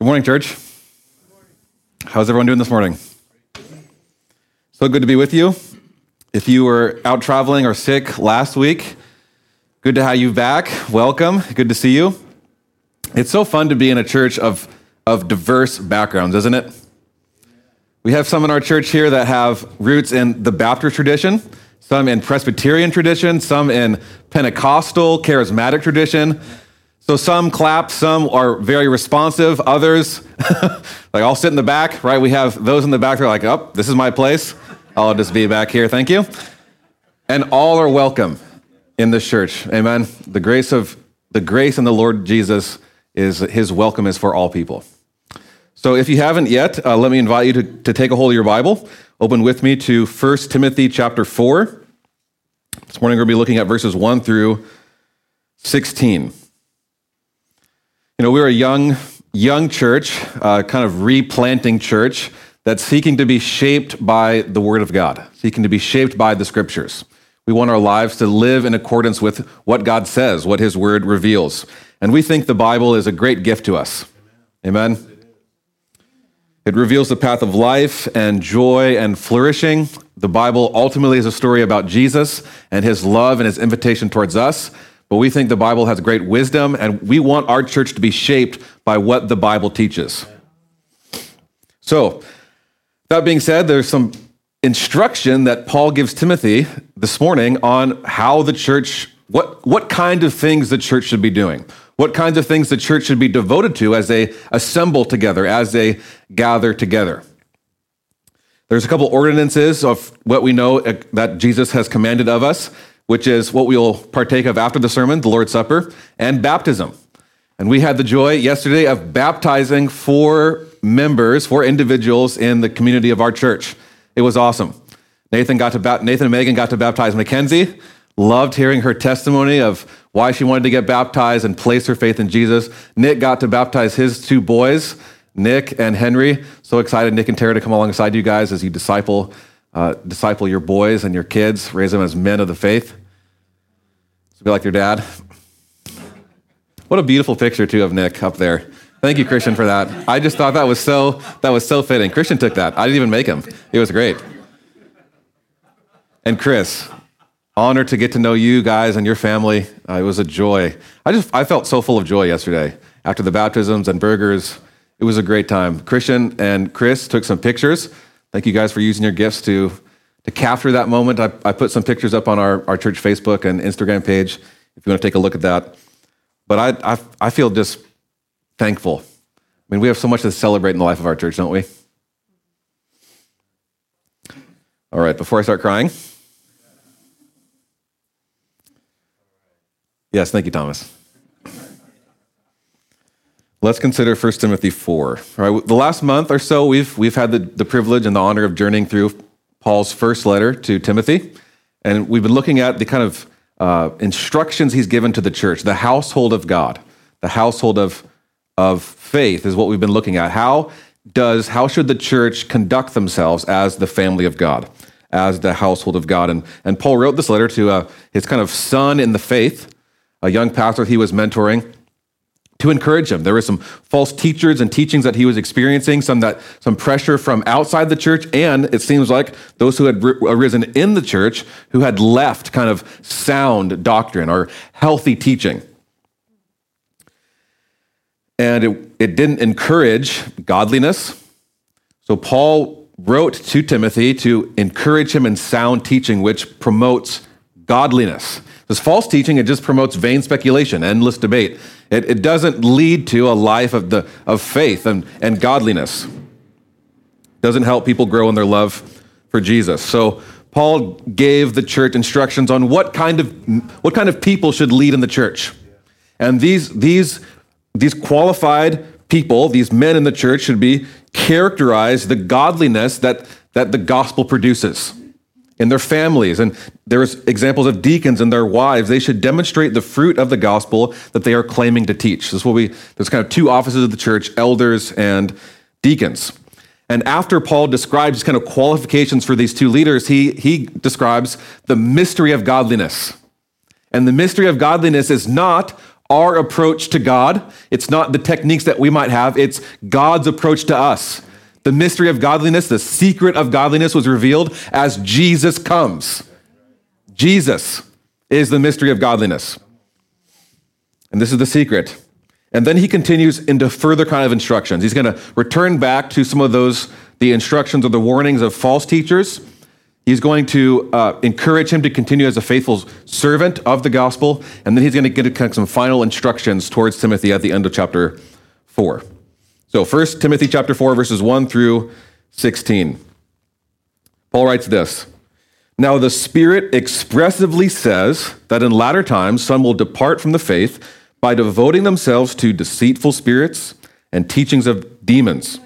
Good morning, church. How's everyone doing this morning? So good to be with you. If you were out traveling or sick last week, good to have you back. Welcome. Good to see you. It's so fun to be in a church of, of diverse backgrounds, isn't it? We have some in our church here that have roots in the Baptist tradition, some in Presbyterian tradition, some in Pentecostal, charismatic tradition. So some clap, some are very responsive, others, like I'll sit in the back, right? We have those in the back, they're like, oh, this is my place. I'll just be back here, thank you. And all are welcome in this church. Amen. The grace of the grace in the Lord Jesus is his welcome is for all people. So if you haven't yet, uh, let me invite you to, to take a hold of your Bible. Open with me to 1 Timothy chapter 4. This morning we're going to be looking at verses 1 through 16. You know, we're a young, young church, uh, kind of replanting church that's seeking to be shaped by the Word of God, seeking to be shaped by the Scriptures. We want our lives to live in accordance with what God says, what His Word reveals. And we think the Bible is a great gift to us. Amen. It reveals the path of life and joy and flourishing. The Bible ultimately is a story about Jesus and his love and his invitation towards us. But we think the Bible has great wisdom, and we want our church to be shaped by what the Bible teaches. So, that being said, there's some instruction that Paul gives Timothy this morning on how the church, what, what kind of things the church should be doing, what kinds of things the church should be devoted to as they assemble together, as they gather together. There's a couple ordinances of what we know uh, that Jesus has commanded of us, which is what we will partake of after the sermon, the Lord's Supper, and baptism. And we had the joy yesterday of baptizing four members, four individuals in the community of our church. It was awesome. Nathan got to Nathan and Megan got to baptize Mackenzie. Loved hearing her testimony of why she wanted to get baptized and place her faith in Jesus. Nick got to baptize his two boys, Nick and Henry. So excited, Nick and Tara, to come alongside you guys as you disciple uh, disciple your boys and your kids, raise them as men of the faith. To be like your dad. What a beautiful picture too of Nick up there. Thank you, Christian, for that. I just thought that was so that was so fitting. Christian took that. I didn't even make him. It was great. And Chris, honored to get to know you guys and your family. Uh, it was a joy. I just I felt so full of joy yesterday after the baptisms and burgers. It was a great time. Christian and Chris took some pictures. Thank you guys for using your gifts to to capture that moment. I, I put some pictures up on our, our church Facebook and Instagram page if you want to take a look at that. But I, I, I feel just thankful. I mean, we have so much to celebrate in the life of our church, don't we? All right, before I start crying. Yes, thank you, Thomas. Let's consider 1 Timothy 4. All right, the last month or so, we've, we've had the, the privilege and the honor of journeying through Paul's first letter to Timothy. And we've been looking at the kind of uh, instructions he's given to the church, the household of God, the household of, of faith is what we've been looking at. How does how should the church conduct themselves as the family of God, as the household of God? And, and Paul wrote this letter to uh, his kind of son in the faith, a young pastor he was mentoring to encourage him. There were some false teachers and teachings that he was experiencing, some that some pressure from outside the church, and it seems like those who had arisen in the church who had left kind of sound doctrine or healthy teaching. And it, it didn't encourage godliness. So Paul wrote to Timothy to encourage him in sound teaching, which promotes godliness. This false teaching, it just promotes vain speculation, endless debate. It, it doesn't lead to a life of, the, of faith and, and godliness. It doesn't help people grow in their love for Jesus. So Paul gave the church instructions on what kind of, what kind of people should lead in the church. And these, these, these qualified people, these men in the church, should be characterized the godliness that, that the gospel produces in their families. And there's examples of deacons and their wives. They should demonstrate the fruit of the gospel that they are claiming to teach. This will be there's kind of two offices of the church, elders and deacons. And after Paul describes kind of qualifications for these two leaders, he, he describes the mystery of godliness. And the mystery of godliness is not our approach to God. It's not the techniques that we might have, it's God's approach to us. The mystery of godliness, the secret of godliness was revealed as Jesus comes. Jesus is the mystery of godliness. And this is the secret. And then he continues into further kind of instructions. He's going to return back to some of those, the instructions or the warnings of false teachers. He's going to uh, encourage him to continue as a faithful servant of the gospel. And then he's going to get some final instructions towards Timothy at the end of chapter 4. So, 1 Timothy chapter 4, verses 1 through 16. Paul writes this Now the Spirit expressively says that in latter times some will depart from the faith by devoting themselves to deceitful spirits and teachings of demons.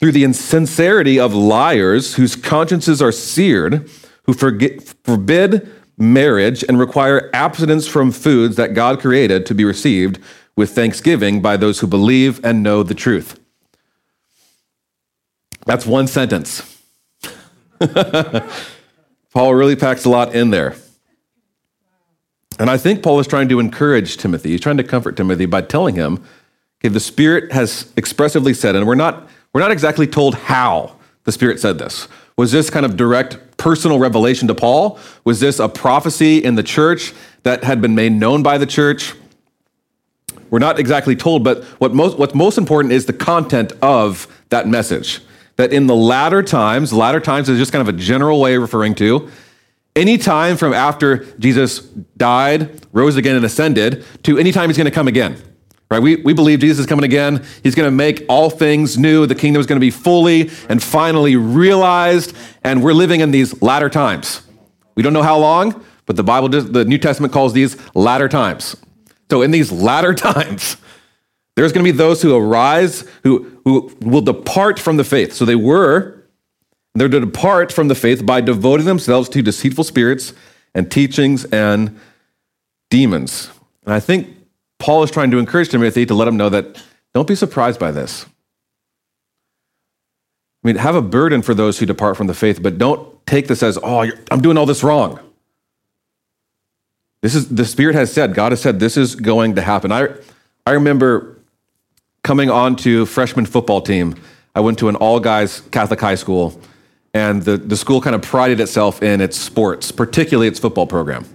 Through the insincerity of liars whose consciences are seared, who forget, forbid marriage and require abstinence from foods that God created to be received with thanksgiving by those who believe and know the truth. That's one sentence. Paul really packs a lot in there. And I think Paul is trying to encourage Timothy. He's trying to comfort Timothy by telling him, okay, the Spirit has expressively said, and we're not, we're not exactly told how the Spirit said this. Was this kind of direct personal revelation to Paul? Was this a prophecy in the church that had been made known by the church? We're not exactly told, but what most, what's most important is the content of that message. That in the latter times, latter times is just kind of a general way of referring to any time from after Jesus died, rose again, and ascended to any time he's going to come again. Right? We, we believe Jesus is coming again. He's going to make all things new. The kingdom is going to be fully and finally realized. And we're living in these latter times. We don't know how long, but the Bible, the New Testament calls these latter times. So in these latter times, there's going to be those who arise who, who will depart from the faith. So they were they're to depart from the faith by devoting themselves to deceitful spirits and teachings and demons. And I think Paul is trying to encourage Timothy to let him know that don't be surprised by this. I mean, have a burden for those who depart from the faith, but don't take this as, oh, I'm doing all this wrong. This is the Spirit has said, God has said, this is going to happen. I, I remember coming onto freshman football team. I went to an all guys Catholic high school and the, the school kind of prided itself in its sports, particularly its football program.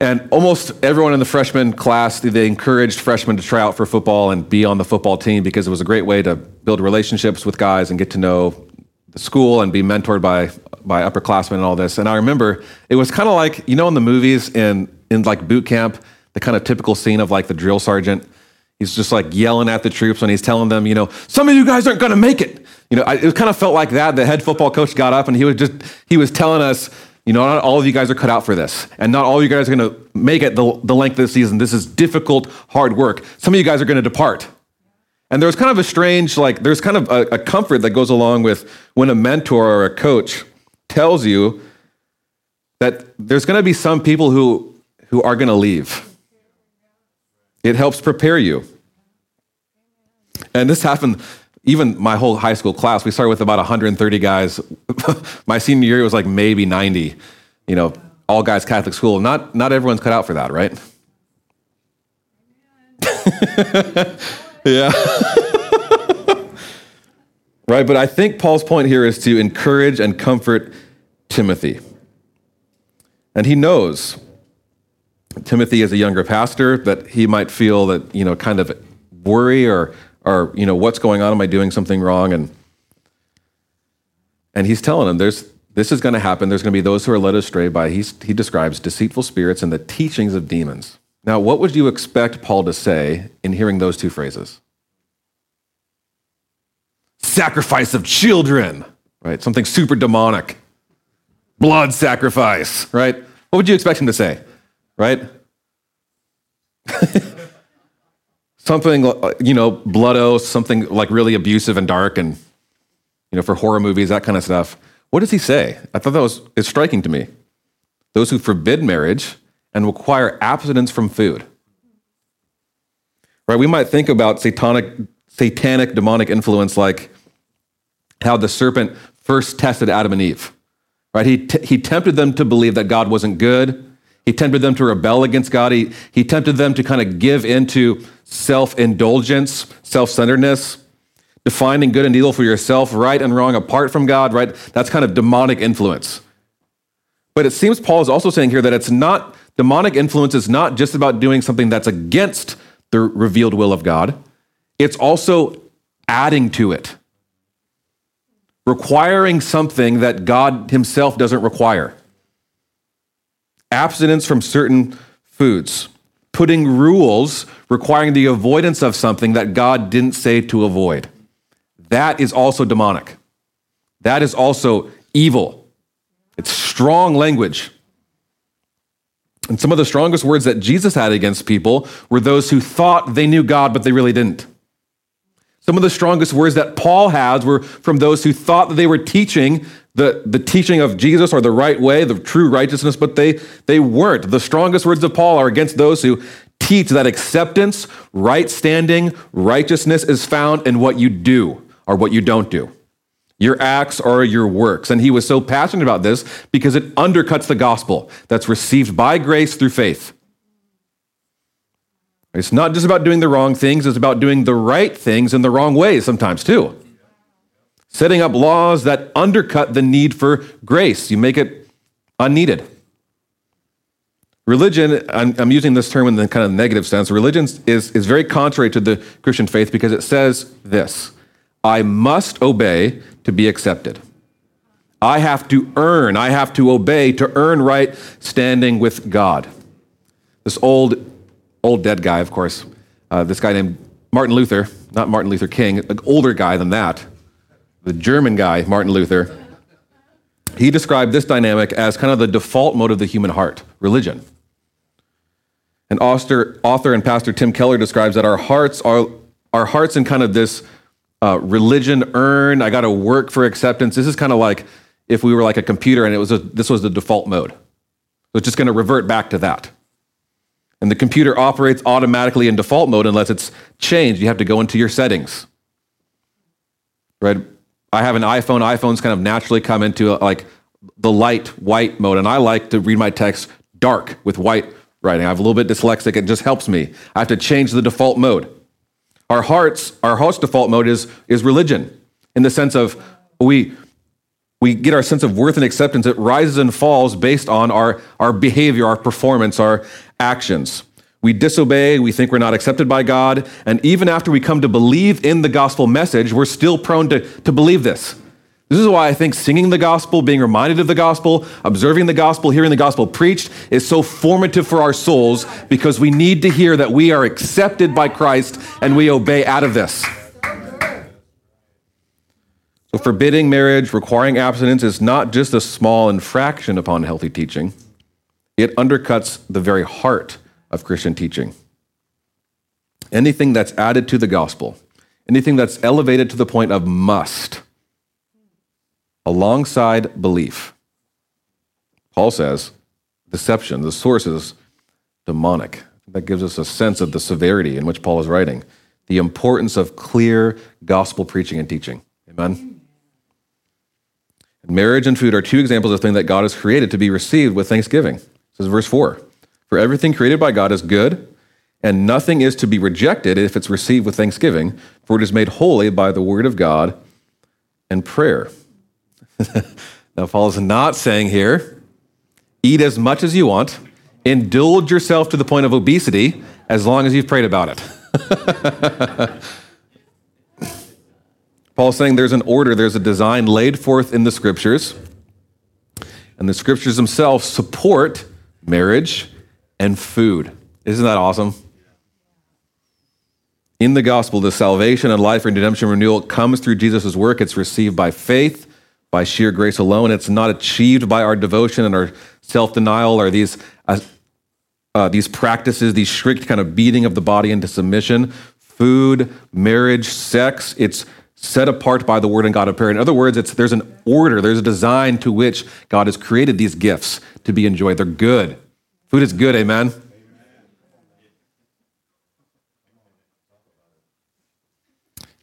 And almost everyone in the freshman class, they encouraged freshmen to try out for football and be on the football team because it was a great way to build relationships with guys and get to know the school and be mentored by, by upperclassmen and all this. And I remember it was kind of like, you know, in the movies in, in like boot camp, the kind of typical scene of like the drill sergeant. He's just like yelling at the troops when he's telling them, you know, some of you guys aren't going to make it. You know, I, it kind of felt like that. The head football coach got up and he was just, he was telling us, you know, not all of you guys are cut out for this. And not all of you guys are going to make it the, the length of the season. This is difficult, hard work. Some of you guys are going to depart. And there's kind of a strange, like, there's kind of a, a comfort that goes along with when a mentor or a coach tells you that there's going to be some people who, who are going to leave. It helps prepare you. And this happened even my whole high school class, we started with about 130 guys. my senior year was like maybe 90, you know, all guys Catholic school. Not, not everyone's cut out for that, right? yeah. right, but I think Paul's point here is to encourage and comfort Timothy. And he knows Timothy is a younger pastor that he might feel that, you know, kind of worry or or you know what's going on am i doing something wrong and and he's telling him there's this is going to happen there's going to be those who are led astray by he's, he describes deceitful spirits and the teachings of demons now what would you expect paul to say in hearing those two phrases? Sacrifice of children right? Something super demonic. Blood sacrifice right? What would you expect him to say right? Something uh, you know bloodo something like really abusive and dark and you know for horror movies that kind of stuff. What does he say? I thought that was it's striking to me. Those who forbid marriage and require abstinence from food right we might think about satanic satanic demonic influence like how the serpent first tested adam and eve right he, t- he tempted them to believe that god wasn't good He tempted them to rebel against God. He, he tempted them to kind of give into self indulgence, self centeredness, defining good and evil for yourself, right and wrong apart from God, right? That's kind of demonic influence. But it seems Paul is also saying here that it's not, demonic influence is not just about doing something that's against the revealed will of God, it's also adding to it, requiring something that God Himself doesn't require. Abstinence from certain foods, putting rules requiring the avoidance of something that God didn't say to avoid. That is also demonic. That is also evil. It's strong language. And some of the strongest words that Jesus had against people were those who thought they knew God, but they really didn't. Some of the strongest words that Paul has were from those who thought that they were teaching the, the teaching of Jesus or the right way, the true righteousness, but they, they weren't. The strongest words of Paul are against those who teach that acceptance, right standing, righteousness is found in what you do or what you don't do your acts are your works. And he was so passionate about this because it undercuts the gospel that's received by grace through faith. It's not just about doing the wrong things, it's about doing the right things in the wrong ways sometimes too. Setting up laws that undercut the need for grace, you make it unneeded. Religion, I'm, using this term in the kind of negative sense, religion is, is very contrary to the Christian faith because it says this I must obey to be accepted. I have to earn, I have to obey to earn right standing with God. This old, old dead guy, of course, uh, this guy named Martin Luther, not Martin Luther King, an older guy than that, the German guy, Martin Luther, he described this dynamic as kind of the default mode of the human heart religion. And author, author and pastor Tim Keller describes that our hearts are our hearts in kind of this uh, religion earn. I got to work for acceptance. This is kind of like if we were like a computer and it was a, this was the default mode. So it's just going to revert back to that. And the computer operates automatically in default mode unless it's changed. You have to go into your settings. Right? I have an iPhone. iPhones kind of naturally come into a, like the light white mode, and I like to read my text dark with white writing. I'm a little bit dyslexic. It just helps me. I have to change the default mode. Our hearts, our heart's default mode is, is religion in the sense of we, we get our sense of worth and acceptance. It rises and falls based on our, our behavior, our performance, our actions. We disobey, we think we're not accepted by God, and even after we come to believe in the gospel message, we're still prone to, to believe this. This is why I think singing the gospel, being reminded of the gospel, observing the gospel, hearing the gospel preached is so formative for our souls because we need to hear that we are accepted by Christ and we obey out of this. So, forbidding marriage, requiring abstinence is not just a small infraction upon healthy teaching, it undercuts the very heart of Christian teaching. Anything that's added to the gospel, anything that's elevated to the point of must, alongside belief. Paul says deception, the source is demonic. That gives us a sense of the severity in which Paul is writing, the importance of clear gospel preaching and teaching. Amen? Marriage and food are two examples of things that God has created to be received with thanksgiving. This is verse 4. For everything created by God is good, and nothing is to be rejected if it's received with thanksgiving, for it is made holy by the word of God and prayer. now, Paul is not saying here, eat as much as you want, indulge yourself to the point of obesity as long as you've prayed about it. Paul's saying there's an order, there's a design laid forth in the scriptures, and the scriptures themselves support marriage and food. Isn't that awesome? In the gospel, the salvation and life and redemption renewal comes through Jesus' work. It's received by faith by sheer grace alone. It's not achieved by our devotion and our self denial or these, uh, uh, these practices, these strict kind of beating of the body into submission. Food, marriage, sex, it's set apart by the word and God of prayer. In other words, it's, there's an order, there's a design to which God has created these gifts to be enjoyed. They're good. Food is good, amen?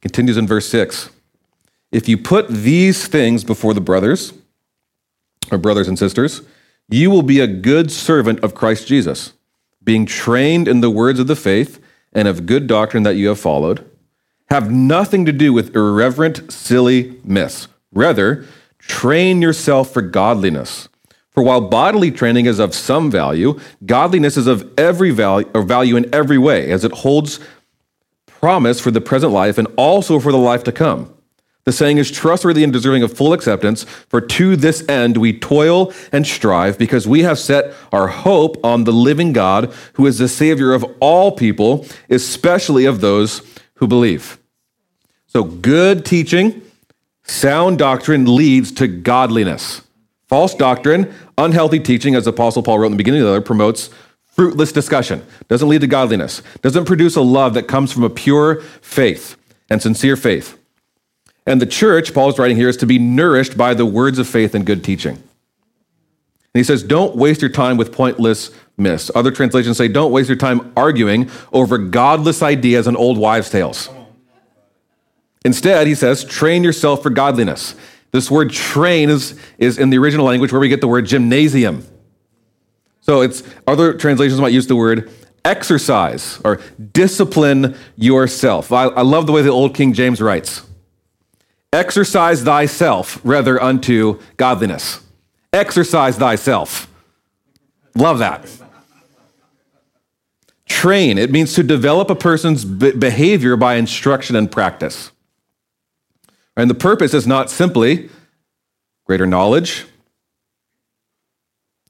Continues in verse 6. If you put these things before the brothers, or brothers and sisters, you will be a good servant of Christ Jesus, being trained in the words of the faith and of good doctrine that you have followed. Have nothing to do with irreverent, silly myths. Rather, train yourself for godliness. For while bodily training is of some value, godliness is of every value or value in every way, as it holds promise for the present life and also for the life to come. The saying is trustworthy and deserving of full acceptance, for to this end we toil and strive, because we have set our hope on the living God, who is the Savior of all people, especially of those who believe. So, good teaching, sound doctrine leads to godliness. False doctrine, unhealthy teaching, as Apostle Paul wrote in the beginning of the letter, promotes fruitless discussion, doesn't lead to godliness, doesn't produce a love that comes from a pure faith and sincere faith. And the church, Paul's writing here, is to be nourished by the words of faith and good teaching. And he says, don't waste your time with pointless myths. Other translations say, don't waste your time arguing over godless ideas and old wives' tales. Instead, he says, train yourself for godliness. This word train is, is in the original language where we get the word gymnasium. So it's other translations might use the word exercise or discipline yourself. I, I love the way the old King James writes. Exercise thyself rather unto godliness. Exercise thyself. Love that. Train, it means to develop a person's behavior by instruction and practice. And the purpose is not simply greater knowledge,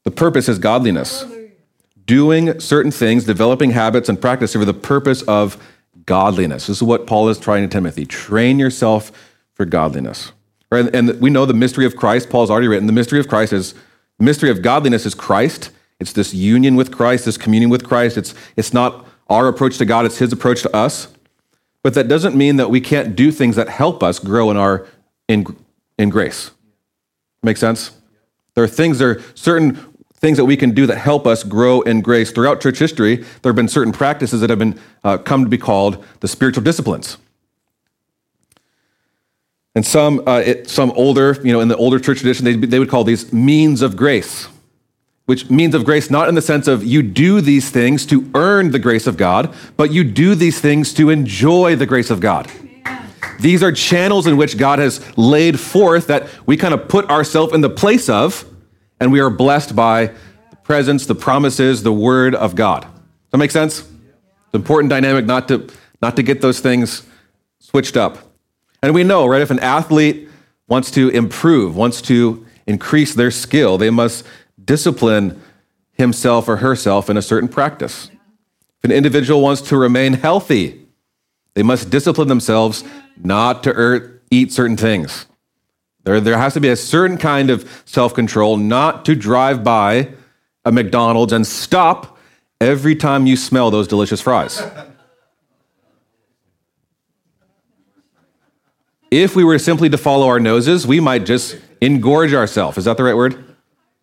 the purpose is godliness. Doing certain things, developing habits and practice for the purpose of godliness. This is what Paul is trying to Timothy. Train yourself for godliness. Right? And we know the mystery of Christ, Paul's already written. The mystery of Christ is, mystery of godliness is Christ. It's this union with Christ, this communion with Christ. It's, it's not our approach to God, it's his approach to us. But that doesn't mean that we can't do things that help us grow in our in, in grace. Make sense? There are things, there are certain things that we can do that help us grow in grace. Throughout church history, there have been certain practices that have been uh, come to be called the spiritual disciplines. And some, uh, it, some older, you know, in the older church tradition, they, they would call these means of grace, which means of grace not in the sense of you do these things to earn the grace of God, but you do these things to enjoy the grace of God. These are channels in which God has laid forth that we kind of put ourselves in the place of, and we are blessed by the presence, the promises, the word of God. Does that make sense? It's an important dynamic not to, not to get those things switched up. And we know, right, if an athlete wants to improve, wants to increase their skill, they must discipline himself or herself in a certain practice. If an individual wants to remain healthy, they must discipline themselves not to er- eat certain things. There, there has to be a certain kind of self control not to drive by a McDonald's and stop every time you smell those delicious fries. If we were simply to follow our noses, we might just engorge ourselves. Is that the right word?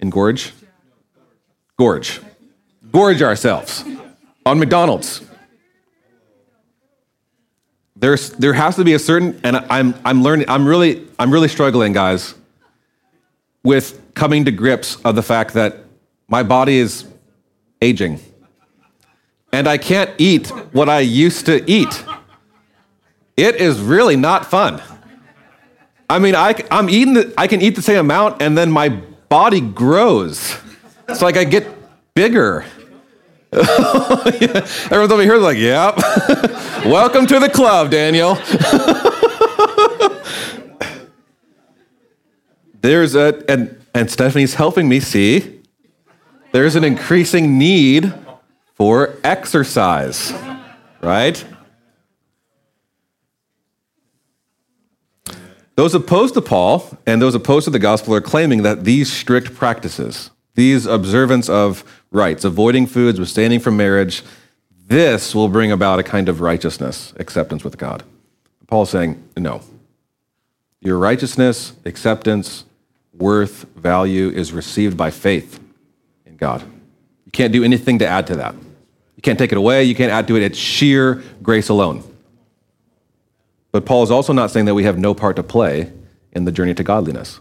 Engorge? Gorge. Gorge ourselves on McDonald's. There's, there has to be a certain, and I'm, I'm learning, I'm really, I'm really struggling, guys, with coming to grips of the fact that my body is aging. And I can't eat what I used to eat. It is really not fun. I mean, I, I'm eating, the, I can eat the same amount and then my body grows. It's like I get bigger. Everyone's over here like, yep. Welcome to the club, Daniel. there's a, and, and Stephanie's helping me see, there's an increasing need for exercise, right? Those opposed to Paul and those opposed to the gospel are claiming that these strict practices, these observance of rites, avoiding foods, abstaining from marriage, this will bring about a kind of righteousness, acceptance with God. Paul's saying, no. Your righteousness, acceptance, worth, value is received by faith in God. You can't do anything to add to that. You can't take it away, you can't add to it. It's sheer grace alone. But Paul is also not saying that we have no part to play in the journey to godliness.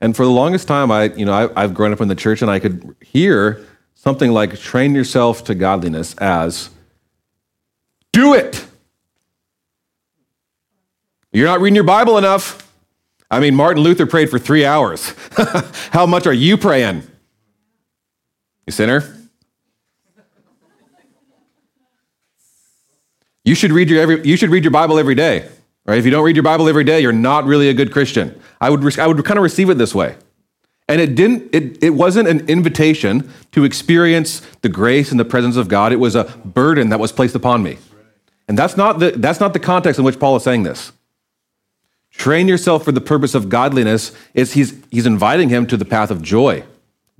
And for the longest time, I, you know, I, I've grown up in the church and I could hear something like train yourself to godliness as do it. You're not reading your Bible enough. I mean, Martin Luther prayed for three hours. How much are you praying? You sinner? You should read your, every, you should read your Bible every day. Right? If you don't read your Bible every day, you're not really a good Christian. I would, I would kind of receive it this way. And it didn't, it, it wasn't an invitation to experience the grace and the presence of God. It was a burden that was placed upon me. And that's not the, that's not the context in which Paul is saying this. Train yourself for the purpose of godliness is he's, he's inviting him to the path of joy,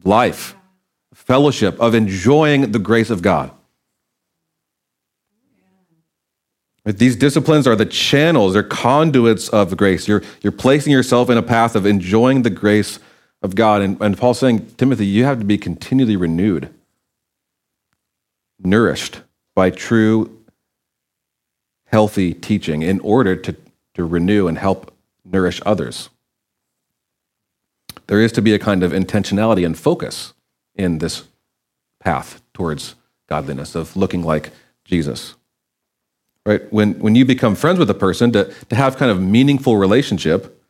life, fellowship, of enjoying the grace of God. These disciplines are the channels, they're conduits of grace. You're, you're placing yourself in a path of enjoying the grace of God. And, and Paul's saying, Timothy, you have to be continually renewed, nourished by true, healthy teaching in order to, to renew and help nourish others. There is to be a kind of intentionality and focus in this path towards godliness, of looking like Jesus right? When, when you become friends with a person, to, to have kind of meaningful relationship,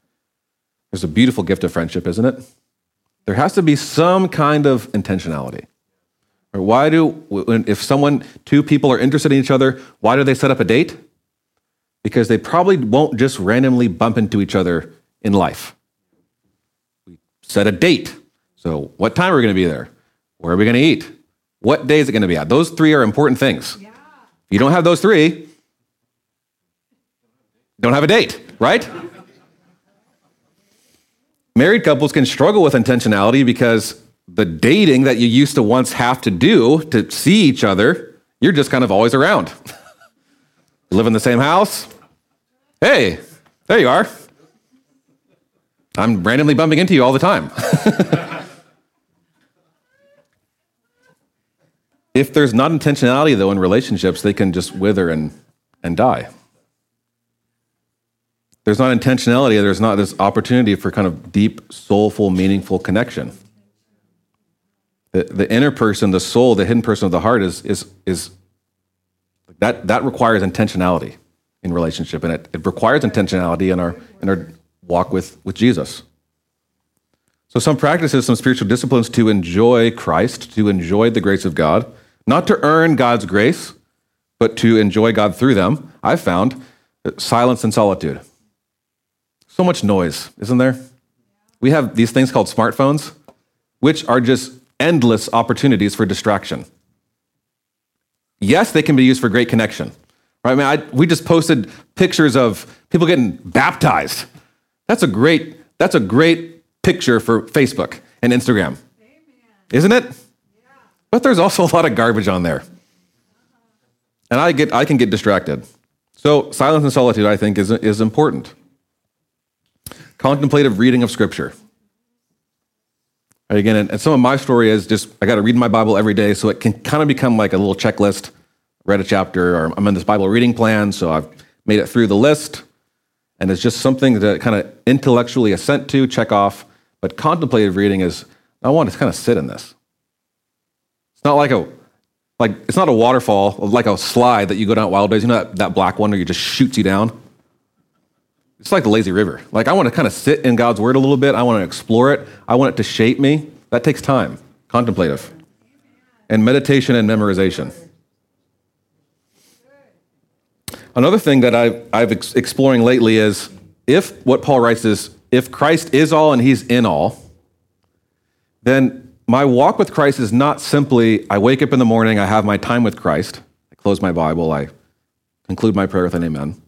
there's a beautiful gift of friendship, isn't it? There has to be some kind of intentionality. Or why do, when, if someone, two people are interested in each other, why do they set up a date? Because they probably won't just randomly bump into each other in life. We set a date. So, what time are we going to be there? Where are we going to eat? What day is it going to be at? Those three are important things. Yeah. If you don't have those three, don't have a date, right? Married couples can struggle with intentionality because the dating that you used to once have to do to see each other, you're just kind of always around. live in the same house. Hey, there you are. I'm randomly bumping into you all the time. if there's not intentionality, though, in relationships, they can just wither and, and die there's not intentionality, there's not this opportunity for kind of deep, soulful, meaningful connection. The, the inner person, the soul, the hidden person of the heart is, is, is that, that requires intentionality in relationship, and it, it requires intentionality in our, in our walk with, with Jesus. So, some practices, some spiritual disciplines to enjoy Christ, to enjoy the grace of God, not to earn God's grace, but to enjoy God through them, I've found silence and solitude. So much noise, isn't there? We have these things called smartphones, which are just endless opportunities for distraction. Yes, they can be used for great connection. Right? I mean, I, we just posted pictures of people getting baptized. That's a great, that's a great picture for Facebook and Instagram. Amen. Isn't it? Yeah. But there's also a lot of garbage on there. And I get I can get distracted. So silence and solitude, I think, is, is important contemplative reading of Scripture. Right, again, and some of my story is just I got to read my Bible every day, so it can kind of become like a little checklist. Read a chapter, or I'm in this Bible reading plan, so I've made it through the list, and it's just something to kind of intellectually assent to, check off. But contemplative reading is I want to kind of sit in this. It's not like a like it's not a waterfall, like a slide that you go down Wild Days. You know that, that black one where you just shoots you down. It's like the lazy river. Like I want to kind of sit in God's word a little bit. I want to explore it. I want it to shape me. That takes time, contemplative, and meditation and memorization. Another thing that I've, I've ex- exploring lately is if what Paul writes is if Christ is all and he's in all, then my walk with Christ is not simply I wake up in the morning, I have my time with Christ, I close my Bible, I conclude my prayer with an amen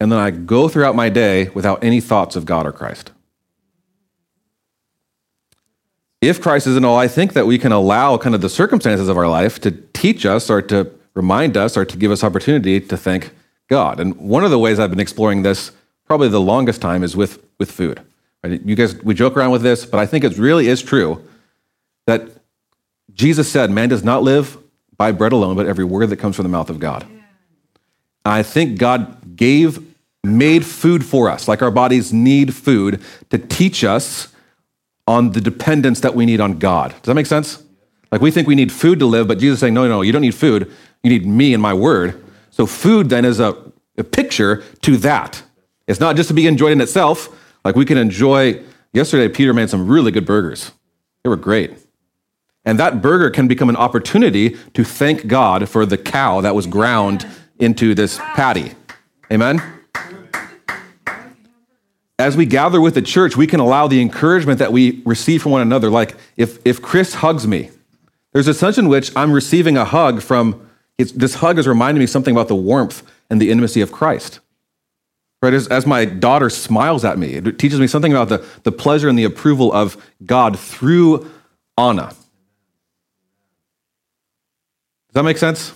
and then I go throughout my day without any thoughts of God or Christ. If Christ isn't all, I think that we can allow kind of the circumstances of our life to teach us or to remind us or to give us opportunity to thank God. And one of the ways I've been exploring this probably the longest time is with, with food. You guys, we joke around with this, but I think it really is true that Jesus said, Man does not live by bread alone, but every word that comes from the mouth of God. I think God gave made food for us, like our bodies need food to teach us on the dependence that we need on God. Does that make sense? Like we think we need food to live, but Jesus is saying, no, no, you don't need food. You need me and my word. So food then is a, a picture to that. It's not just to be enjoyed in itself. Like we can enjoy, yesterday, Peter made some really good burgers. They were great. And that burger can become an opportunity to thank God for the cow that was ground into this patty. Amen? As we gather with the church, we can allow the encouragement that we receive from one another. Like if, if Chris hugs me, there's a sense in which I'm receiving a hug from, this hug is reminding me something about the warmth and the intimacy of Christ. Right? As, as my daughter smiles at me, it teaches me something about the, the pleasure and the approval of God through Anna. Does that make sense?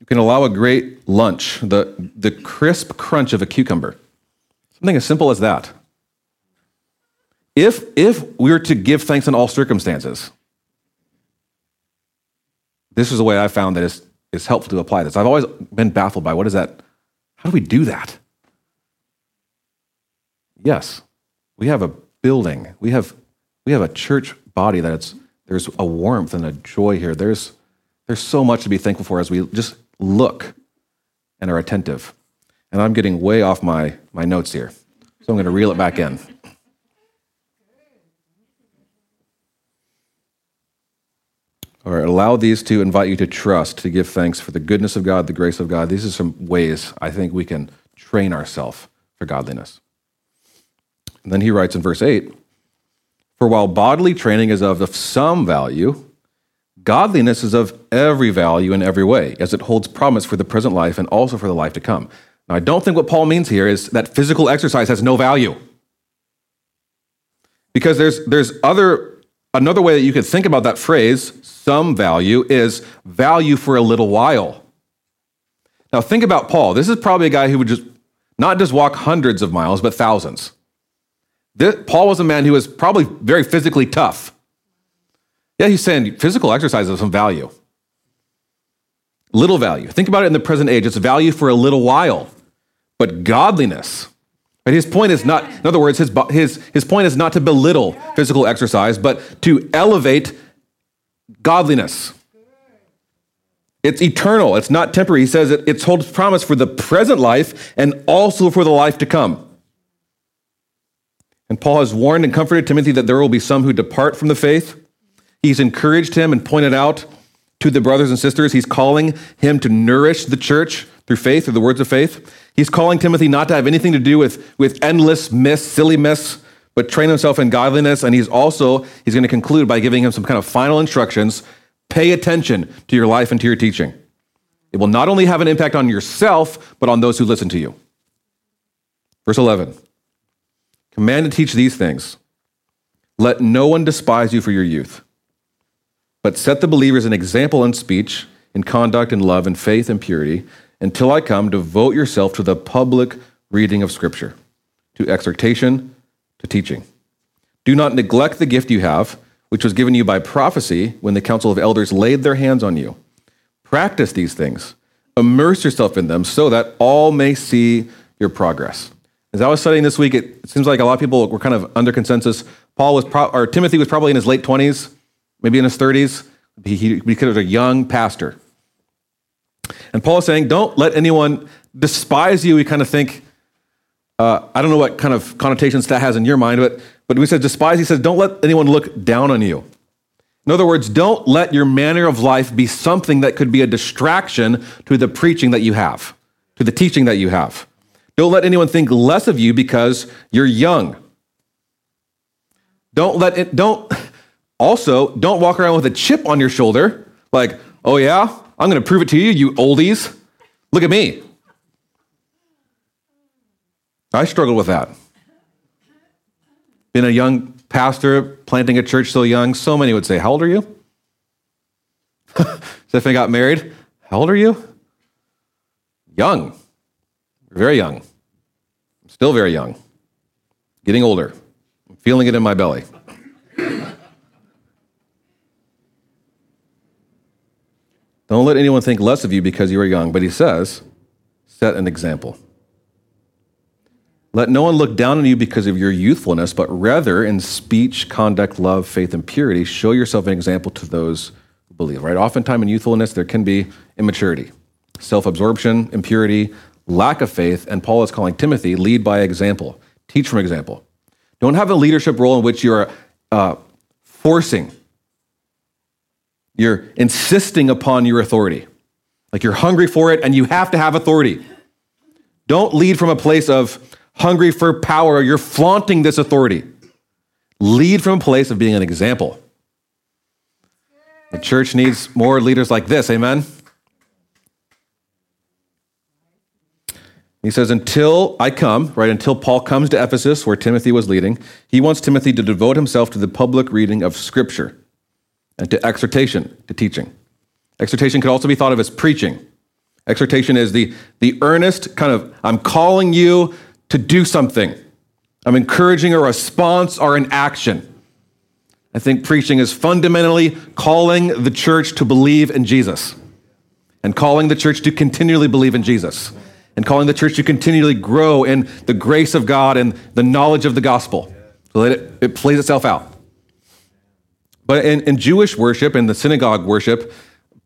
You can allow a great lunch, the, the crisp crunch of a cucumber. Something as simple as that. If, if we are to give thanks in all circumstances, this is the way I found that it's, it's helpful to apply this. I've always been baffled by what is that? How do we do that? Yes, we have a building. We have, we have a church body that it's, there's a warmth and a joy here. There's, there's so much to be thankful for as we just look and are attentive. And I'm getting way off my, my notes here. So I'm going to reel it back in. All right, allow these to invite you to trust, to give thanks for the goodness of God, the grace of God. These are some ways I think we can train ourselves for godliness. And then he writes in verse 8 For while bodily training is of, of some value, Godliness is of every value in every way, as it holds promise for the present life and also for the life to come. Now, I don't think what Paul means here is that physical exercise has no value. Because there's, there's other, another way that you could think about that phrase, some value, is value for a little while. Now, think about Paul. This is probably a guy who would just not just walk hundreds of miles, but thousands. This, Paul was a man who was probably very physically tough. Yeah, he's saying physical exercise has some value. Little value. Think about it in the present age. It's value for a little while. But godliness, right? His point is not, in other words, his, his, his point is not to belittle physical exercise, but to elevate godliness. It's eternal, it's not temporary. He says it, it holds promise for the present life and also for the life to come. And Paul has warned and comforted Timothy that there will be some who depart from the faith He's encouraged him and pointed out to the brothers and sisters, he's calling him to nourish the church through faith, through the words of faith. He's calling Timothy not to have anything to do with, with endless myths, silly myths, but train himself in godliness. And he's also, he's going to conclude by giving him some kind of final instructions. Pay attention to your life and to your teaching. It will not only have an impact on yourself, but on those who listen to you. Verse 11 Command to teach these things. Let no one despise you for your youth but set the believers an example in speech, in conduct, in love, in faith, and purity. Until I come, devote yourself to the public reading of Scripture, to exhortation, to teaching. Do not neglect the gift you have, which was given you by prophecy when the council of elders laid their hands on you. Practice these things, immerse yourself in them, so that all may see your progress. As I was studying this week, it seems like a lot of people were kind of under consensus. Paul was, pro- or Timothy was probably in his late 20s maybe in his 30s. He, he, he was a young pastor. And Paul is saying, don't let anyone despise you. We kind of think, uh, I don't know what kind of connotations that has in your mind, but, but we said despise, he says, don't let anyone look down on you. In other words, don't let your manner of life be something that could be a distraction to the preaching that you have, to the teaching that you have. Don't let anyone think less of you because you're young. Don't let it, don't, also, don't walk around with a chip on your shoulder, like, oh yeah, I'm going to prove it to you, you oldies. Look at me. I struggled with that. Being a young pastor, planting a church so young, so many would say, How old are you? I got married. How old are you? Young. Very young. Still very young. Getting older. I'm feeling it in my belly. Don't let anyone think less of you because you are young, but he says, set an example. Let no one look down on you because of your youthfulness, but rather in speech, conduct, love, faith, and purity, show yourself an example to those who believe. Right? Oftentimes in youthfulness, there can be immaturity, self absorption, impurity, lack of faith, and Paul is calling Timothy, lead by example, teach from example. Don't have a leadership role in which you're uh, forcing, you're insisting upon your authority. Like you're hungry for it and you have to have authority. Don't lead from a place of hungry for power. You're flaunting this authority. Lead from a place of being an example. The church needs more leaders like this, amen? He says, until I come, right, until Paul comes to Ephesus, where Timothy was leading, he wants Timothy to devote himself to the public reading of Scripture and to exhortation, to teaching. Exhortation could also be thought of as preaching. Exhortation is the, the earnest kind of, I'm calling you to do something. I'm encouraging a response or an action. I think preaching is fundamentally calling the church to believe in Jesus and calling the church to continually believe in Jesus and calling the church to continually grow in the grace of God and the knowledge of the gospel so that it, it plays itself out. But in, in Jewish worship and the synagogue worship,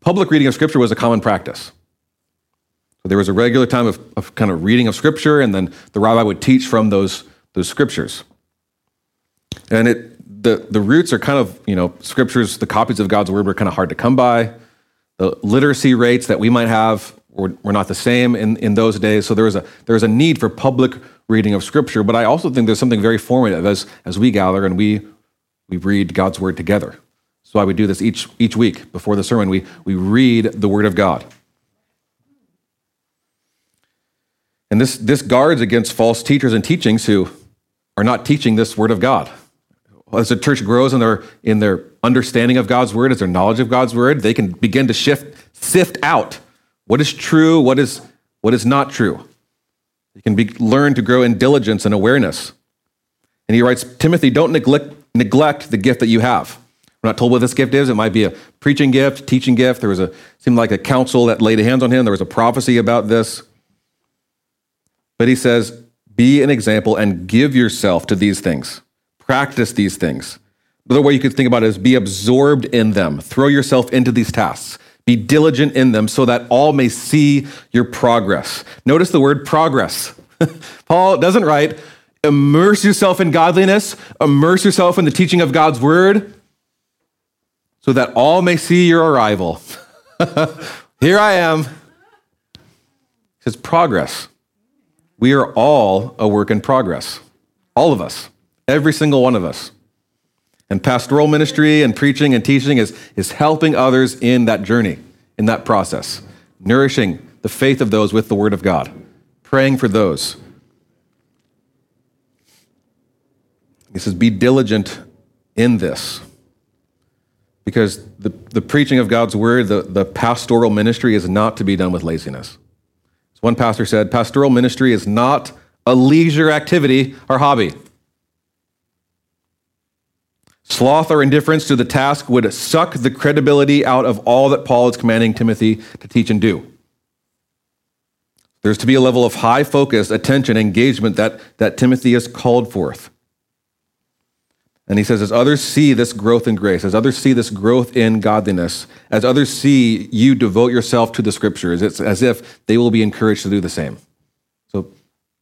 public reading of scripture was a common practice. There was a regular time of, of kind of reading of scripture, and then the rabbi would teach from those, those scriptures. And it, the, the roots are kind of, you know, scriptures, the copies of God's word were kind of hard to come by. The literacy rates that we might have were, were not the same in, in those days. So there was, a, there was a need for public reading of scripture. But I also think there's something very formative as, as we gather and we, we read God's word together. So I would do this each, each week before the sermon. We, we read the word of God. And this, this guards against false teachers and teachings who are not teaching this word of God. As the church grows in their, in their understanding of God's word, as their knowledge of God's word, they can begin to shift, sift out what is true, what is, what is not true. They can be, learn to grow in diligence and awareness. And he writes, Timothy, don't neglect, neglect the gift that you have. We're not told what this gift is. It might be a preaching gift, teaching gift. There was a seemed like a council that laid hands on him. There was a prophecy about this. But he says, be an example and give yourself to these things. Practice these things. Another way you could think about it is be absorbed in them. Throw yourself into these tasks. Be diligent in them so that all may see your progress. Notice the word progress. Paul doesn't write, immerse yourself in godliness, immerse yourself in the teaching of God's word, so that all may see your arrival. Here I am. It's progress. We are all a work in progress. All of us, every single one of us. And pastoral ministry and preaching and teaching is, is helping others in that journey, in that process, nourishing the faith of those with the Word of God, praying for those. He says, Be diligent in this. Because the, the preaching of God's Word, the, the pastoral ministry is not to be done with laziness. As one pastor said, pastoral ministry is not a leisure activity or hobby. Sloth or indifference to the task would suck the credibility out of all that Paul is commanding Timothy to teach and do. There's to be a level of high focus, attention, engagement that, that Timothy has called forth. And he says, as others see this growth in grace, as others see this growth in godliness, as others see you devote yourself to the scriptures, it's as if they will be encouraged to do the same. So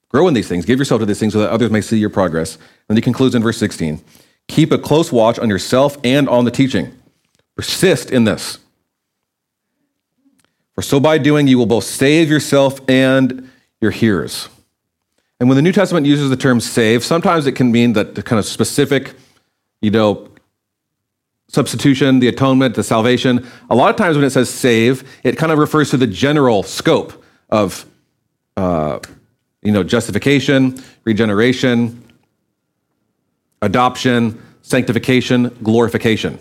grow in these things, give yourself to these things so that others may see your progress. And he concludes in verse 16 Keep a close watch on yourself and on the teaching. Persist in this. For so by doing, you will both save yourself and your hearers. And when the New Testament uses the term save, sometimes it can mean that the kind of specific you know, substitution, the atonement, the salvation. A lot of times when it says save, it kind of refers to the general scope of, uh, you know, justification, regeneration, adoption, sanctification, glorification.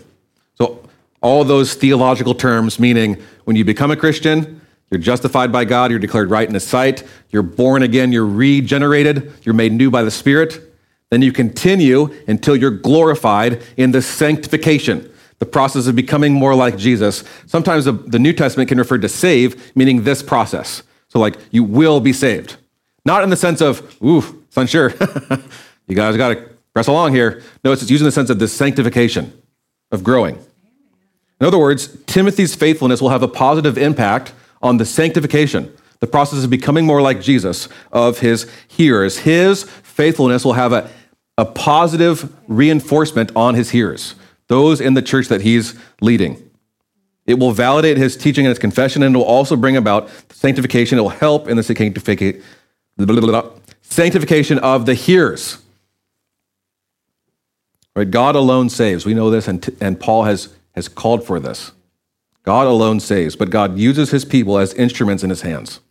So all those theological terms meaning when you become a Christian, you're justified by God, you're declared right in His sight, you're born again, you're regenerated, you're made new by the Spirit. Then you continue until you're glorified in the sanctification, the process of becoming more like Jesus. Sometimes the, New Testament can refer to save, meaning this process. So, like, you will be saved. Not in the sense of, ooh, it's unsure. you guys got to press along here. No, it's using the sense of the sanctification, of growing. In other words, Timothy's faithfulness will have a positive impact on the sanctification, the process of becoming more like Jesus of his hearers. His faithfulness will have a, a positive reinforcement on his hearers, those in the church that he's leading. It will validate his teaching and his confession, and it will also bring about sanctification. It will help in the sanctification of the hearers. Right? God alone saves. We know this, and, and Paul has, has called for this. God alone saves, but God uses his people as instruments in his hands.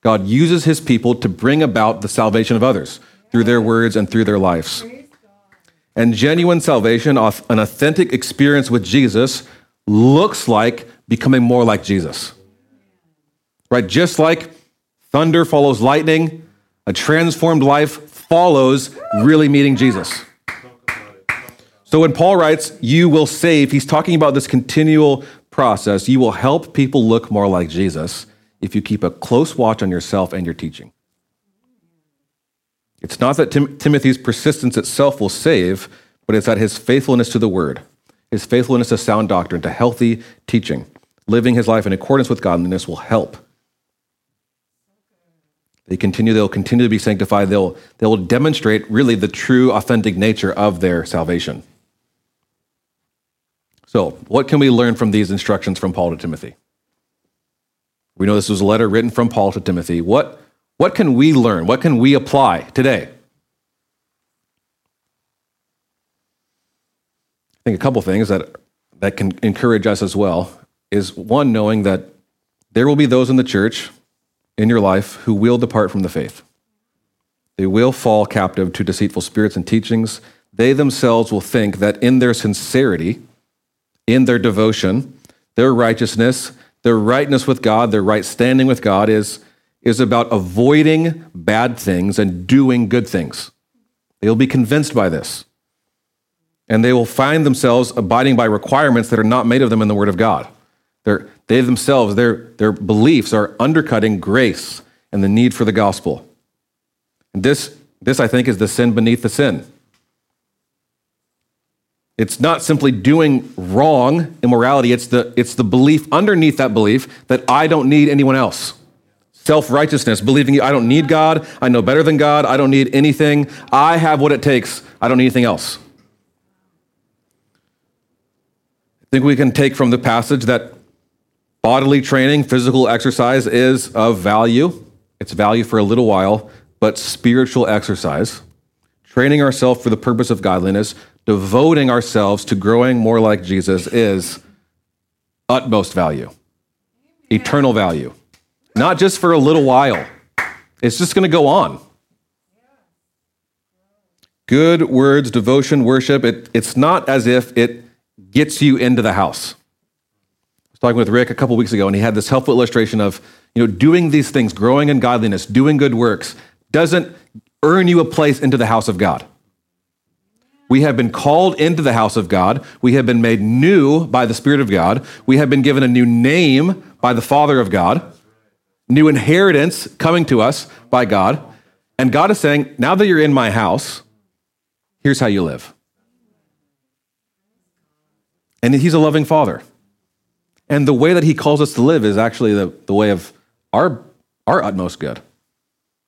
God uses his people to bring about the salvation of others through their words and through their lives. And genuine salvation, an authentic experience with Jesus, looks like becoming more like Jesus. Right? Just like thunder follows lightning, a transformed life follows really meeting Jesus. So when Paul writes, you will save, he's talking about this continual process. You will help people look more like Jesus if you keep a close watch on yourself and your teaching. It's not that Tim- Timothy's persistence itself will save, but it's that his faithfulness to the word, his faithfulness to sound doctrine, to healthy teaching, living his life in accordance with godliness will help. They continue, they'll continue to be sanctified. They'll, they'll demonstrate really the true, authentic nature of their salvation. So, what can we learn from these instructions from Paul to Timothy? We know this was a letter written from Paul to Timothy. What, what can we learn? What can we apply today? I think a couple things that, that can encourage us as well is one, knowing that there will be those in the church, in your life, who will depart from the faith. They will fall captive to deceitful spirits and teachings. They themselves will think that in their sincerity, in their devotion, their righteousness, their rightness with God, their right standing with God is, is about avoiding bad things and doing good things. They'll be convinced by this. And they will find themselves abiding by requirements that are not made of them in the Word of God. They're, they themselves, their, their beliefs are undercutting grace and the need for the gospel. And this, this, I think, is the sin beneath the sin. It's not simply doing wrong immorality, it's the, it's the belief underneath that belief that I don't need anyone else. Self righteousness, believing I don't need God, I know better than God, I don't need anything, I have what it takes, I don't need anything else. I think we can take from the passage that bodily training, physical exercise is of value. It's value for a little while, but spiritual exercise, training ourselves for the purpose of godliness, devoting ourselves to growing more like Jesus is utmost value, eternal value. Not just for a little while, it's just going to go on. Good words, devotion, worship, it, it's not as if it gets you into the house. I was talking with Rick a couple weeks ago, and he had this helpful illustration of you know, doing these things, growing in godliness, doing good works, doesn't earn you a place into the house of God. We have been called into the house of God. We have been made new by the Spirit of God. We have been given a new name by the Father of God, new inheritance coming to us by God. And God is saying, now that you're in my house, here's how you live. And He's a loving Father. And the way that He calls us to live is actually the, the way of our, our utmost good.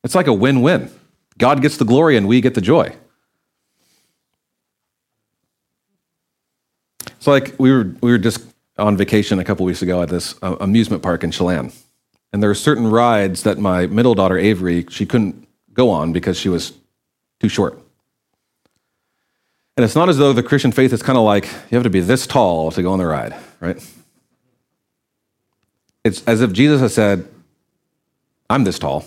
It's like a win win. God gets the glory and we get the joy. It's like, we were we were just on vacation a couple weeks ago at this uh, amusement park in Chelan, and there are certain rides that my middle daughter Avery she couldn't go on because she was too short. And it's not as though the Christian faith is kind of like you have to be this tall to go on the ride, right? It's as if Jesus has said, "I'm this tall,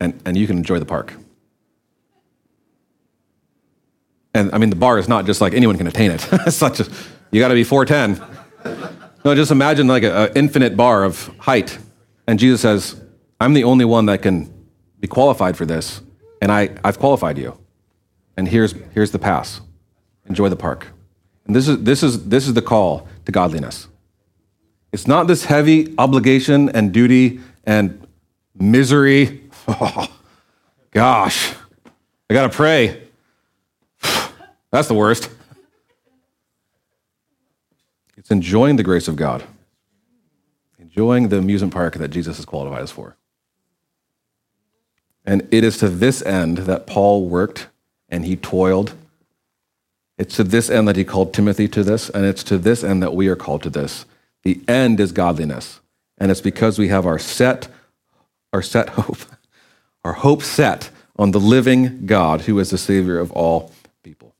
and and you can enjoy the park." And I mean, the bar is not just like anyone can attain it. it's not just, you got to be 4'10. No, just imagine like an infinite bar of height. And Jesus says, I'm the only one that can be qualified for this, and I, I've qualified you. And here's, here's the pass. Enjoy the park. And this is, this, is, this is the call to godliness. It's not this heavy obligation and duty and misery. Oh, gosh, I got to pray. That's the worst. It's enjoying the grace of God, enjoying the amusement park that Jesus has qualified us for. And it is to this end that Paul worked and he toiled. It's to this end that he called Timothy to this, and it's to this end that we are called to this. The end is godliness. And it's because we have our set, our set hope, our hope set on the living God who is the Savior of all people.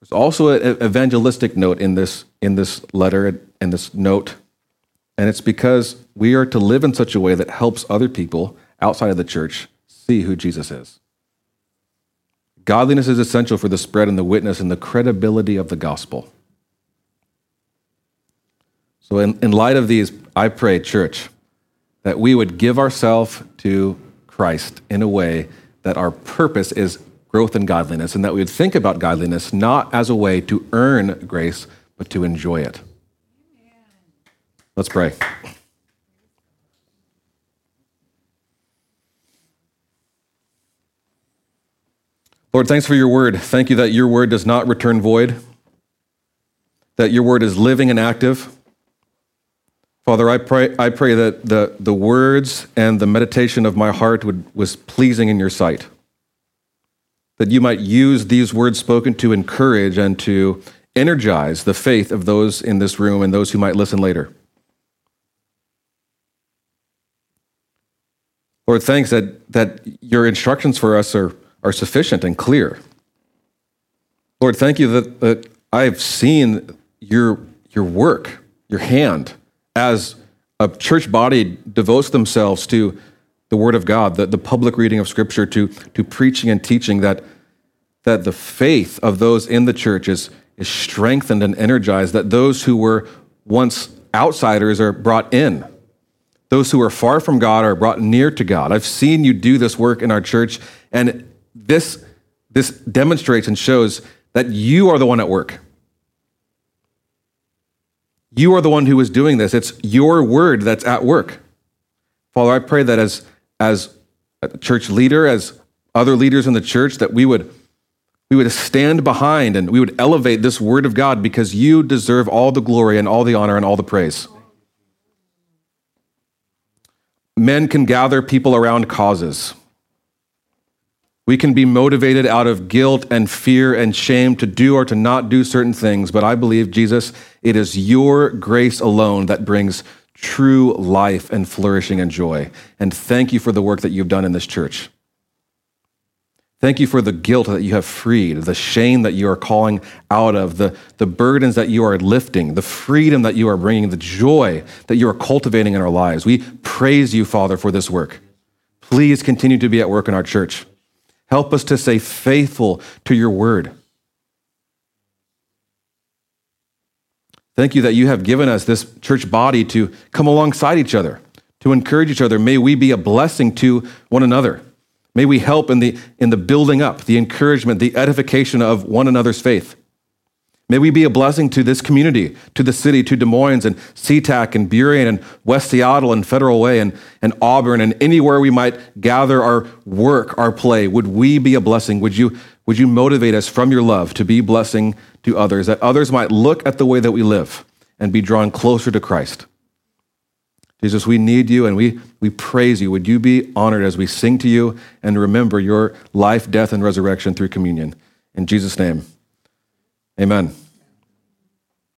There's also an evangelistic note in this, in this letter and this note, and it's because we are to live in such a way that helps other people outside of the church see who Jesus is. Godliness is essential for the spread and the witness and the credibility of the gospel. So, in, in light of these, I pray, church, that we would give ourselves to Christ in a way that our purpose is growth in godliness, and that we would think about godliness not as a way to earn grace, but to enjoy it. Let's pray. Lord, thanks for your word. Thank you that your word does not return void, that your word is living and active. Father, I pray, I pray that the, the words and the meditation of my heart would, was pleasing in your sight. That you might use these words spoken to encourage and to energize the faith of those in this room and those who might listen later. Lord, thanks that, that your instructions for us are are sufficient and clear. Lord, thank you that, that I've seen your, your work, your hand, as a church body devotes themselves to the Word of God, the, the public reading of Scripture, to, to preaching and teaching, that, that the faith of those in the church is, is strengthened and energized, that those who were once outsiders are brought in. Those who are far from God are brought near to God. I've seen you do this work in our church, and this, this demonstrates and shows that you are the one at work. You are the one who is doing this. It's your word that's at work. Father, I pray that as, as a church leader, as other leaders in the church, that we would, we would stand behind and we would elevate this word of God because you deserve all the glory and all the honor and all the praise. Men can gather people around causes. We can be motivated out of guilt and fear and shame to do or to not do certain things, but I believe, Jesus, it is your grace alone that brings true life and flourishing and joy. And thank you for the work that you've done in this church. Thank you for the guilt that you have freed, the shame that you are calling out of, the, the burdens that you are lifting, the freedom that you are bringing, the joy that you are cultivating in our lives. We praise you, Father, for this work. Please continue to be at work in our church. Help us to stay faithful to your word. Thank you that you have given us this church body to come alongside each other, to encourage each other. May we be a blessing to one another. May we help in the, in the building up, the encouragement, the edification of one another's faith. May we be a blessing to this community, to the city, to Des Moines and SeaTac and Burien and West Seattle and Federal Way and, and Auburn and anywhere we might gather our work, our play. Would we be a blessing? Would you, would you motivate us from your love to be blessing to others, that others might look at the way that we live and be drawn closer to Christ? Jesus, we need you and we, we praise you. Would you be honored as we sing to you and remember your life, death, and resurrection through communion? In Jesus' name. Amen.